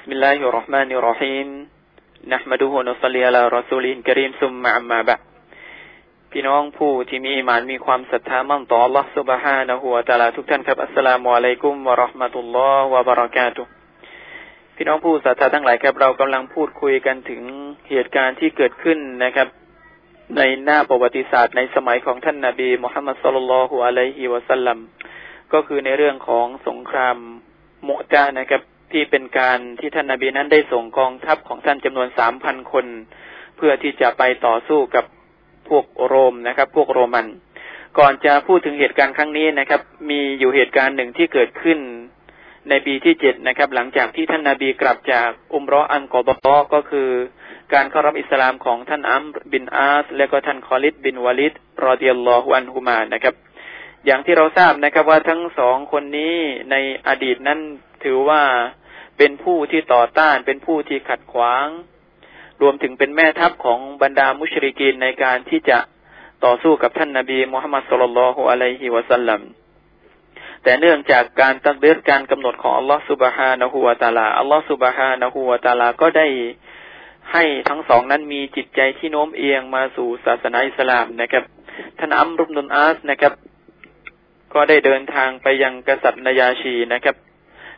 بسم الله الرحمن الرحيم نحمده ونصلي على رسوله الكريم ثم أما بعد พี่น้องผู้ที่มีอิมานมีความศรัทธามั่นต่อ Allah سبحانه และ تعالى ทุกท่านครับอัสสลามุอะลัยกุมวะเราะห์มะตุลลอฮ์วะบะเราะกาตุฮ์พี่น้องผู้ศรัทธาทั้งหลายครับเรากำลังพูดคุยกันถึงเหตุการณ์ที่เกิดขึ้นนะครับ ในหน้าประวัติศาสตร์ในสมัยของท่านนาบีมุฮัมมัดสุลลัลฮุอะลัยฮิวะสัลลัมก็คือในเรื่องของสงครามมุตะนะครับ ที่เป็นการที่ท่านนาบีนั้นได้ส่งกองทัพของท่านจำนวนสามพันคน เพื่อที่จะไปต่อสู้กับพวกโรมนะครับ พวกโรมัน ก่อนจะพูดถึงเหตุการณ์ครั้งนี้นะครับ มีอยู่เหตุการณ์หนึ่งที่เกิดขึ้น ในปีที่เจ็ดนะครับ หลังจากที่ท่านนาบีกลับจากอุมรออันกอบอก็คือ การเข้ารับอิสลามของท่านอัมบินอาส และก็ท่านคอลิดบินวาลิดรอดิยลลอฮุอันฮุมานะครับ อย่างที่เราทราบนะครับว่าทั้งสองคนนี้ในอดีตนั้นถือว่า เป็นผู้ที่ต่อต้าน เป็นผู้ที่ขัดขวาง รวมถึงเป็นแม่ทัพของบรรดามุชริกีนในการที่จะต่อสู้กับท่านนาบีมุฮัมมัดสุลลัลฮุอะลัยฮิวะสัลลัมแต่เนื่องจากการตักเดือการกำหนดของอัลลอฮฺสุบฮานะฮูวาตาลาอัลลอฮฺสุบฮานะฮูวาตาลาก็ได้ให้ทั้งสองนั้นมีจิตใจที่โน้มเอียงมาสู่ศาสนาอิสลามนะครับท่านอัมรุบนุนอาสนะครับ ก็ได้เดินทางไปยังกษัตริย์นายาชีนะครับ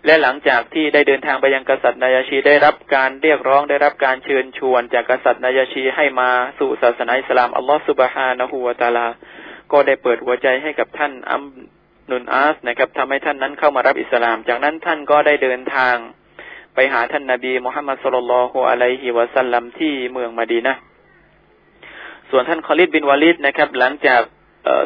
และหลังจากที่ได้เดินทางไปยังกษัตริย์นายาชีได้รับการเรียกร้องได้รับการเชิญชวน จากกษัตริย์นายาชีให้มาสู่ศาสนาอิสลามอัลลอฮฺสุบฮานะฮูวาตาลา ก็ได้เปิดหัวใจให้กับท่านอัมนุนอาสนะครับทำให้ท่านนั้นเข้ามารับอิสลาม จากนั้นท่านก็ได้เดินทางไปหาท่านนาบีมุฮัมมัดสุลลัลฮุอะลัยฮิวะสัลลัมที่เมืองมาดีนะส่วนท่านคอลิดบินวาลิดนะครับ หลังจาก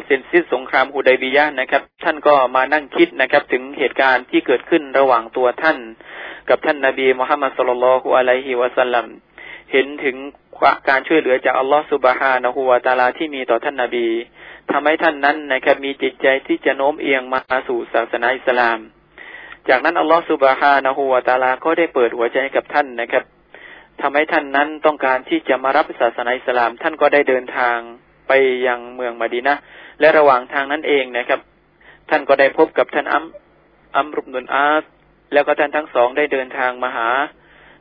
เส้นสิ้นสงครามฮูดัยบียะนะครับ ท่านก็มานั่งคิดนะครับ ถึงเหตุการณ์ที่เกิดขึ้นระหว่างตัวท่าน กับท่านนาบีมุฮัมมัดสุลลัลฮุอะลัยฮิวะสัลลัมเห็นถึงการช่วยเหลือจากอัลลอฮฺสุบฮานะฮูวาตาลาที่มีต่อท่านนาบีทำให้ท่านนั้นนะครับมีจิตใจที่จะโน้มเอียงมาสู่ศาสนาอิสลาม จากนั้นอัลลอฮฺสุบฮานะฮูวาตาลาก็ได้เปิดหัวใจให้กับท่านนะครับทำให้ท่านนั้นต้องการที่จะมารับศาสนาอิสลาม ท่านก็ได้เดินทาง ไปยังเมืองมาดีนะและระหว่างทางนั้นเองนะครับ ท่านก็ได้พบกับท่านอัมอัมรุบนุนอาสแล้วก็ท่านทั้งสองได้เดินทางมาหา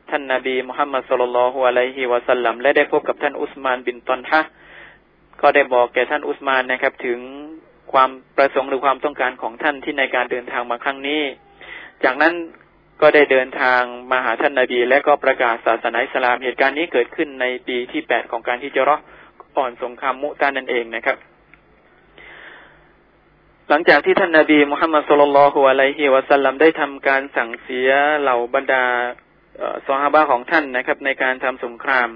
ท่านนาบีมุฮัมมัดสุลลัลฮุอะลัยฮิวะสัลลัมและได้พบกับท่านอุสมานบินตอนฮะก็ได้บอกแก่ท่านอุสมานนะครับ ถึงความประสงค์หรือความต้องการของท่านที่ในการเดินทางมาครั้งนี้ จากนั้นก็ได้เดินทางมาหาท่านนาบี และก็ประกาศศาสนาอิสลามเหตุการณ์นี้เกิดขึ้นในปีที่แปดของการที่จะรอ อ่อนสงครามมุตานั่นเองนะครับ หลังจากที่ท่านนาบีมุฮัมมัดสุลลัลฮุอะลัยฮิวะสัลลัมได้ทำการสั่งเสียเหล่าบรรดาซอฮาบะของท่านนะครับ ในการทำสงคราม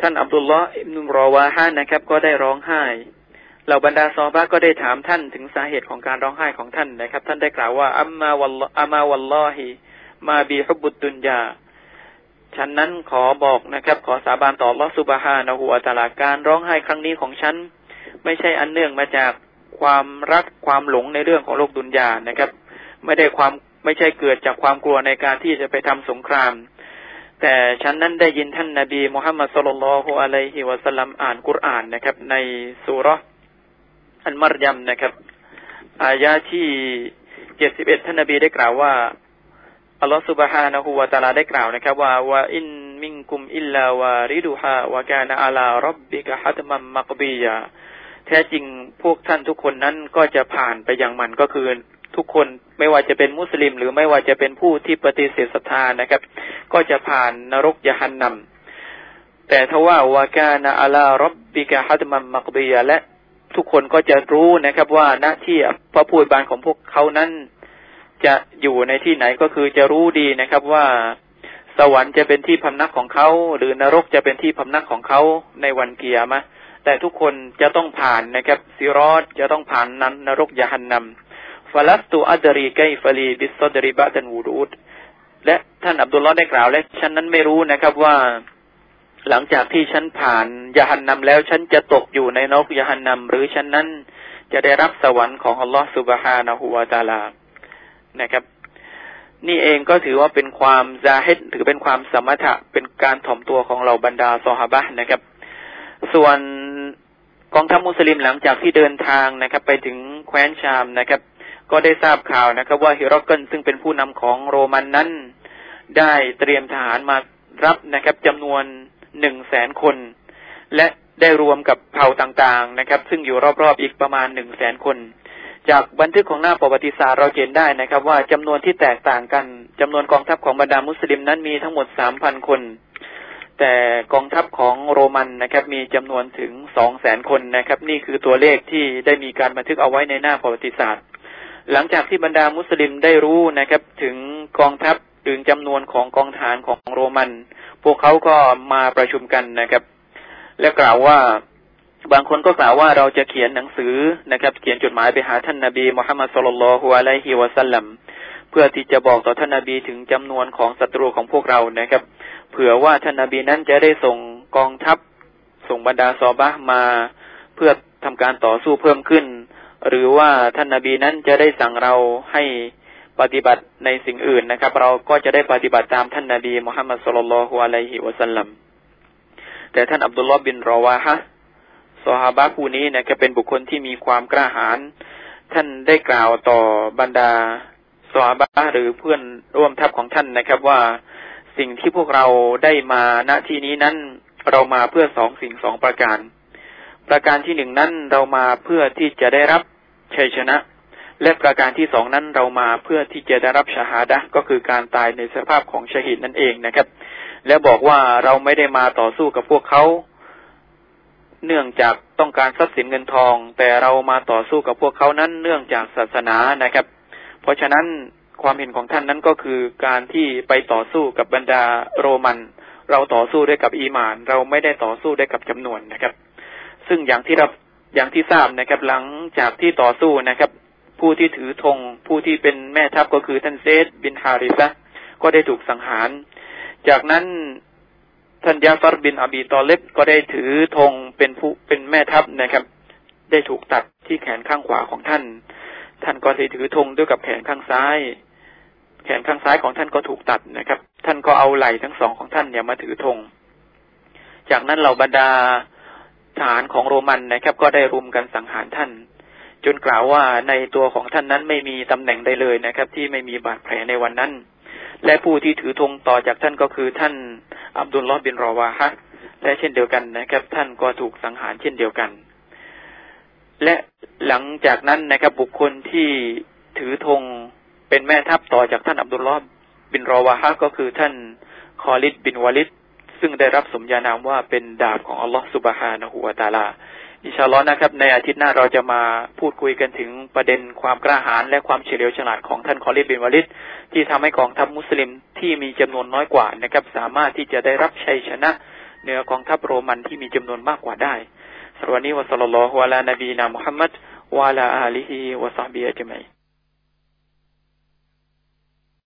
ท่านอับดุลลอฮ์อิบนุรอวาฮานะครับ ก็ได้ร้องไห้เหล่าบรรดาซอบะก็ได้ถามท่านถึงสาเหตุของการร้องไห้ของท่านนะครับ ท่านได้กล่าวว่าอัมมาวัลอัมมาวัลลอฮิมาบีฮุบุตตุนยา ฉันนั้นขอบอกนะครับ ขอสาบานต่อลอสุบฮานะฮูวตลาการร้องไห้ครั้งนี้ของฉัน ไม่ใช่อันเนื่องมาจากความรักความหลงในเรื่องของโลกดุนยานะครับ ไม่ได้ความไม่ใช่เกิดจากความกลัวในการที่จะไปทำสงคราม แต่ฉันนั้นได้ยินท่านนาบีมุฮัมมัดสุลลัลฮุอะลัยฮิวะสัลลัมอ่านกุรอานนะครับ ในสุรอันมารยัมนะครับ อายาที่เจ็ดสิบเอ็ดท่านนาบีได้กล่าวว่า อัลลอฮฺสุบฮานะฮูวะตาลาได้กล่าวนะครับ ว่าว่าอินมิงกุมอิลลาวาริดุฮาวะกานะอาลารับบิกะฮัตมัมมักบียาแท้จริงพวกท่านทุกคนนั้นก็จะผ่านไปอย่างมันก็คือทุกคนไม่ว่าจะเป็นมุสลิม หรือไม่ว่าจะเป็นผู้ที่ปฏิเสธศรัทธานะครับ ก็จะผ่านนรกยะหันนำแต่ถ้าว่าวากานาอัลารับบิกะฮัตมัมมักบียและทุกคนก็จะรู้นะครับว่าหน้าที่พระผู้บานของพวกเขานั้น จะอยู่ในที่ไหนก็คือจะรู้ดีนะครับว่าสวรรค์จะเป็นที่พำนักของเขา หรือนรกจะเป็นที่พำนักของเขาในวันเกียร์มะแต่ทุกคนจะต้องผ่านนะครับซิรอดจะต้องผ่านนั้นนรกยะหันนำฟาลัสตูอัดรีไกฟลีบิสซดริบะตันวูดูดและท่านอับดุลลอฮ์ได้กล่าว และฉันนั้นไม่รู้นะครับว่า หลังจากที่ฉันผ่านยาหันนำแล้วฉันจะตกอยู่ในนรกยาหันนำหรือฉันนั้นจะได้รับสวรรค์ของอัลลอฮ์สุบฮานะฮูวาตาลา นะครับ นี่เองก็ถือว่าเป็นความซาฮิดถือเป็นความสมถะเป็นการถ่อมตัวของเราบรรดาซอฮาบะนะครับ ส่วนกองทัพมุสลิมหลังจากที่เดินทางนะครับ ไปถึงแคว้นชามนะครับ ก็ได้ทราบข่าวนะครับ ว่าฮิโรกเกิลซึ่งเป็นผู้นำของโรมันนั้น ได้เตรียมทหารมารับนะครับจำนวนหนึ่งแสนคน และได้รวมกับเผ่าต่างๆนะครับ ซึ่งอยู่รอบๆอีกประมาณหนึ่งแสนคน จากบันทึกของหน้าประวัติศาสตร์เราเห็นได้นะครับ ว่าจำนวนที่แตกต่างกันจำนวนกองทัพของบรรดามุสลิมนั้นมีทั้งหมดสามพันคน แต่กองทัพของโรมันนะครับ มีจำนวนถึงสองแสนคนนะครับ นี่คือตัวเลขที่ได้มีการบันทึกเอาไว้ในหน้าประวัติศาสตร์ หลังจากที่บรรดามุสลิมได้รู้นะครับ ถึงกองทัพถึงจำนวนของกองฐานของโรมัน พวกเขาก็มาประชุมกันนะครับ และกล่าวว่า บางคนก็กล่าวว่าเราจะเขียนหนังสือนะครับ เขียนจดหมายไปหาท่านนาบีมุฮัมมัดสุลลัลฮุอะลัยฮิวะสัลลัมเพื่อที่จะบอกต่อท่านนาบีถึงจำนวนของศัตรูของพวกเรานะครับ เผื่อว่าท่านนาบีนั้นจะได้ส่งกองทัพ ส่งบรรดาซอบะมา เพื่อทำการต่อสู้เพิ่มขึ้น หรือว่าท่านนาบีนั้นจะได้สั่งเราให้ปฏิบัติในสิ่งอื่นนะครับ เราก็จะได้ปฏิบัติตามท่านนาบีมุฮัมมัดสุลลัลฮุอะลัยฮิวะสัลลัมแต่ท่านอับดุลลอฮ์บินรอวาฮะ ซอฮาบะผู้นี้นะครับเป็นบุคคลที่มีความกล้าหาญท่านได้กล่าวต่อบรรดาซอฮาบะหรือเพื่อนร่วมทัพของท่านนะครับ ว่าสิ่งที่พวกเราได้มาณที่นี้นั้นเรามาเพื่อสองสิ่งสองประการ ประการที่หนึ่งนั้นเรามาเพื่อที่จะได้รับชัยชนะ และประการที่สองนั้นเรามาเพื่อที่จะได้รับชาฮาดะก็คือการตายในสภาพของชหิดนั่นเองนะครับ และบอกว่าเราไม่ได้มาต่อสู้กับพวกเขา เนื่องจากต้องการทรัพย์สินเงินทอง แต่เรามาต่อสู้กับพวกเขานั้น เนื่องจากศาสนานะครับ เพราะฉะนั้นความเห็นของท่านนั้นก็คือการที่ไปต่อสู้กับบรรดาโรมัน เราต่อสู้ด้วยกับอีมาน เราไม่ได้ต่อสู้ด้วยกับจำนวนนะครับ ซึ่งอย่างที่เราอย่างที่ทราบนะครับ หลังจากที่ต่อสู้นะครับ ผู้ที่ถือธงผู้ที่เป็นแม่ทัพก็คือท่านเซดบินฮาริฟะก็ได้ถูกสังหาร จากนั้น ท่านยาฟารบินอบีตอเลบก็ได้ถือธงเป็นผู้เป็นแม่ทัพนะครับ ได้ถูกตัดที่แขนข้างขวาของท่าน ท่านก็ได้ถือธงด้วยกับแขนข้างซ้าย แขนข้างซ้ายของท่านก็ถูกตัดนะครับ ท่านก็เอาไหล่ทั้งสองของท่านเนี่ยมาถือธง จากนั้นเหล่าบรรดาฐานของโรมันนะครับ ก็ได้รุมกันสังหารท่าน จนกล่าวว่าในตัวของท่านนั้นไม่มีตำแหน่งใดเลยนะครับ ที่ไม่มีบาดแผลในวันนั้น และผู้ที่ถือธงต่อจากท่านก็คือท่าน อับดุลลอฮ์บินรอวาฮะและเช่นเดียวกันนะครับ ท่านก็ถูกสังหารเช่นเดียวกัน และหลังจากนั้นนะครับ บุคคลที่ถือธงเป็นแม่ทัพต่อจากท่านอับดุลลอฮ์บินรอวาฮะก็คือท่านคอลิดบินวาลิดซึ่งได้รับสมญานามว่าเป็นดาบของอัลลอฮ์สุบฮานะฮูวาตาลา อิชาลอนะครับ ในอาทิตย์หน้าเราจะมาพูดคุยกันถึงประเด็นความกล้าหาญและความเฉลียวฉลาดของท่านคอลิบินวาลิดที่ทำให้กองทัพมุสลิมที่มีจำนวนน้อยกว่านะครับ สามารถที่จะได้รับชัยชนะเหนือกองทัพโรมันที่มีจำนวนมากกว่าได้สวัสดีวะสัลลัลลอฮุอะลานบีนามุฮัมมัดวะลาอาลีฮิวะซอฮบีอัจมัย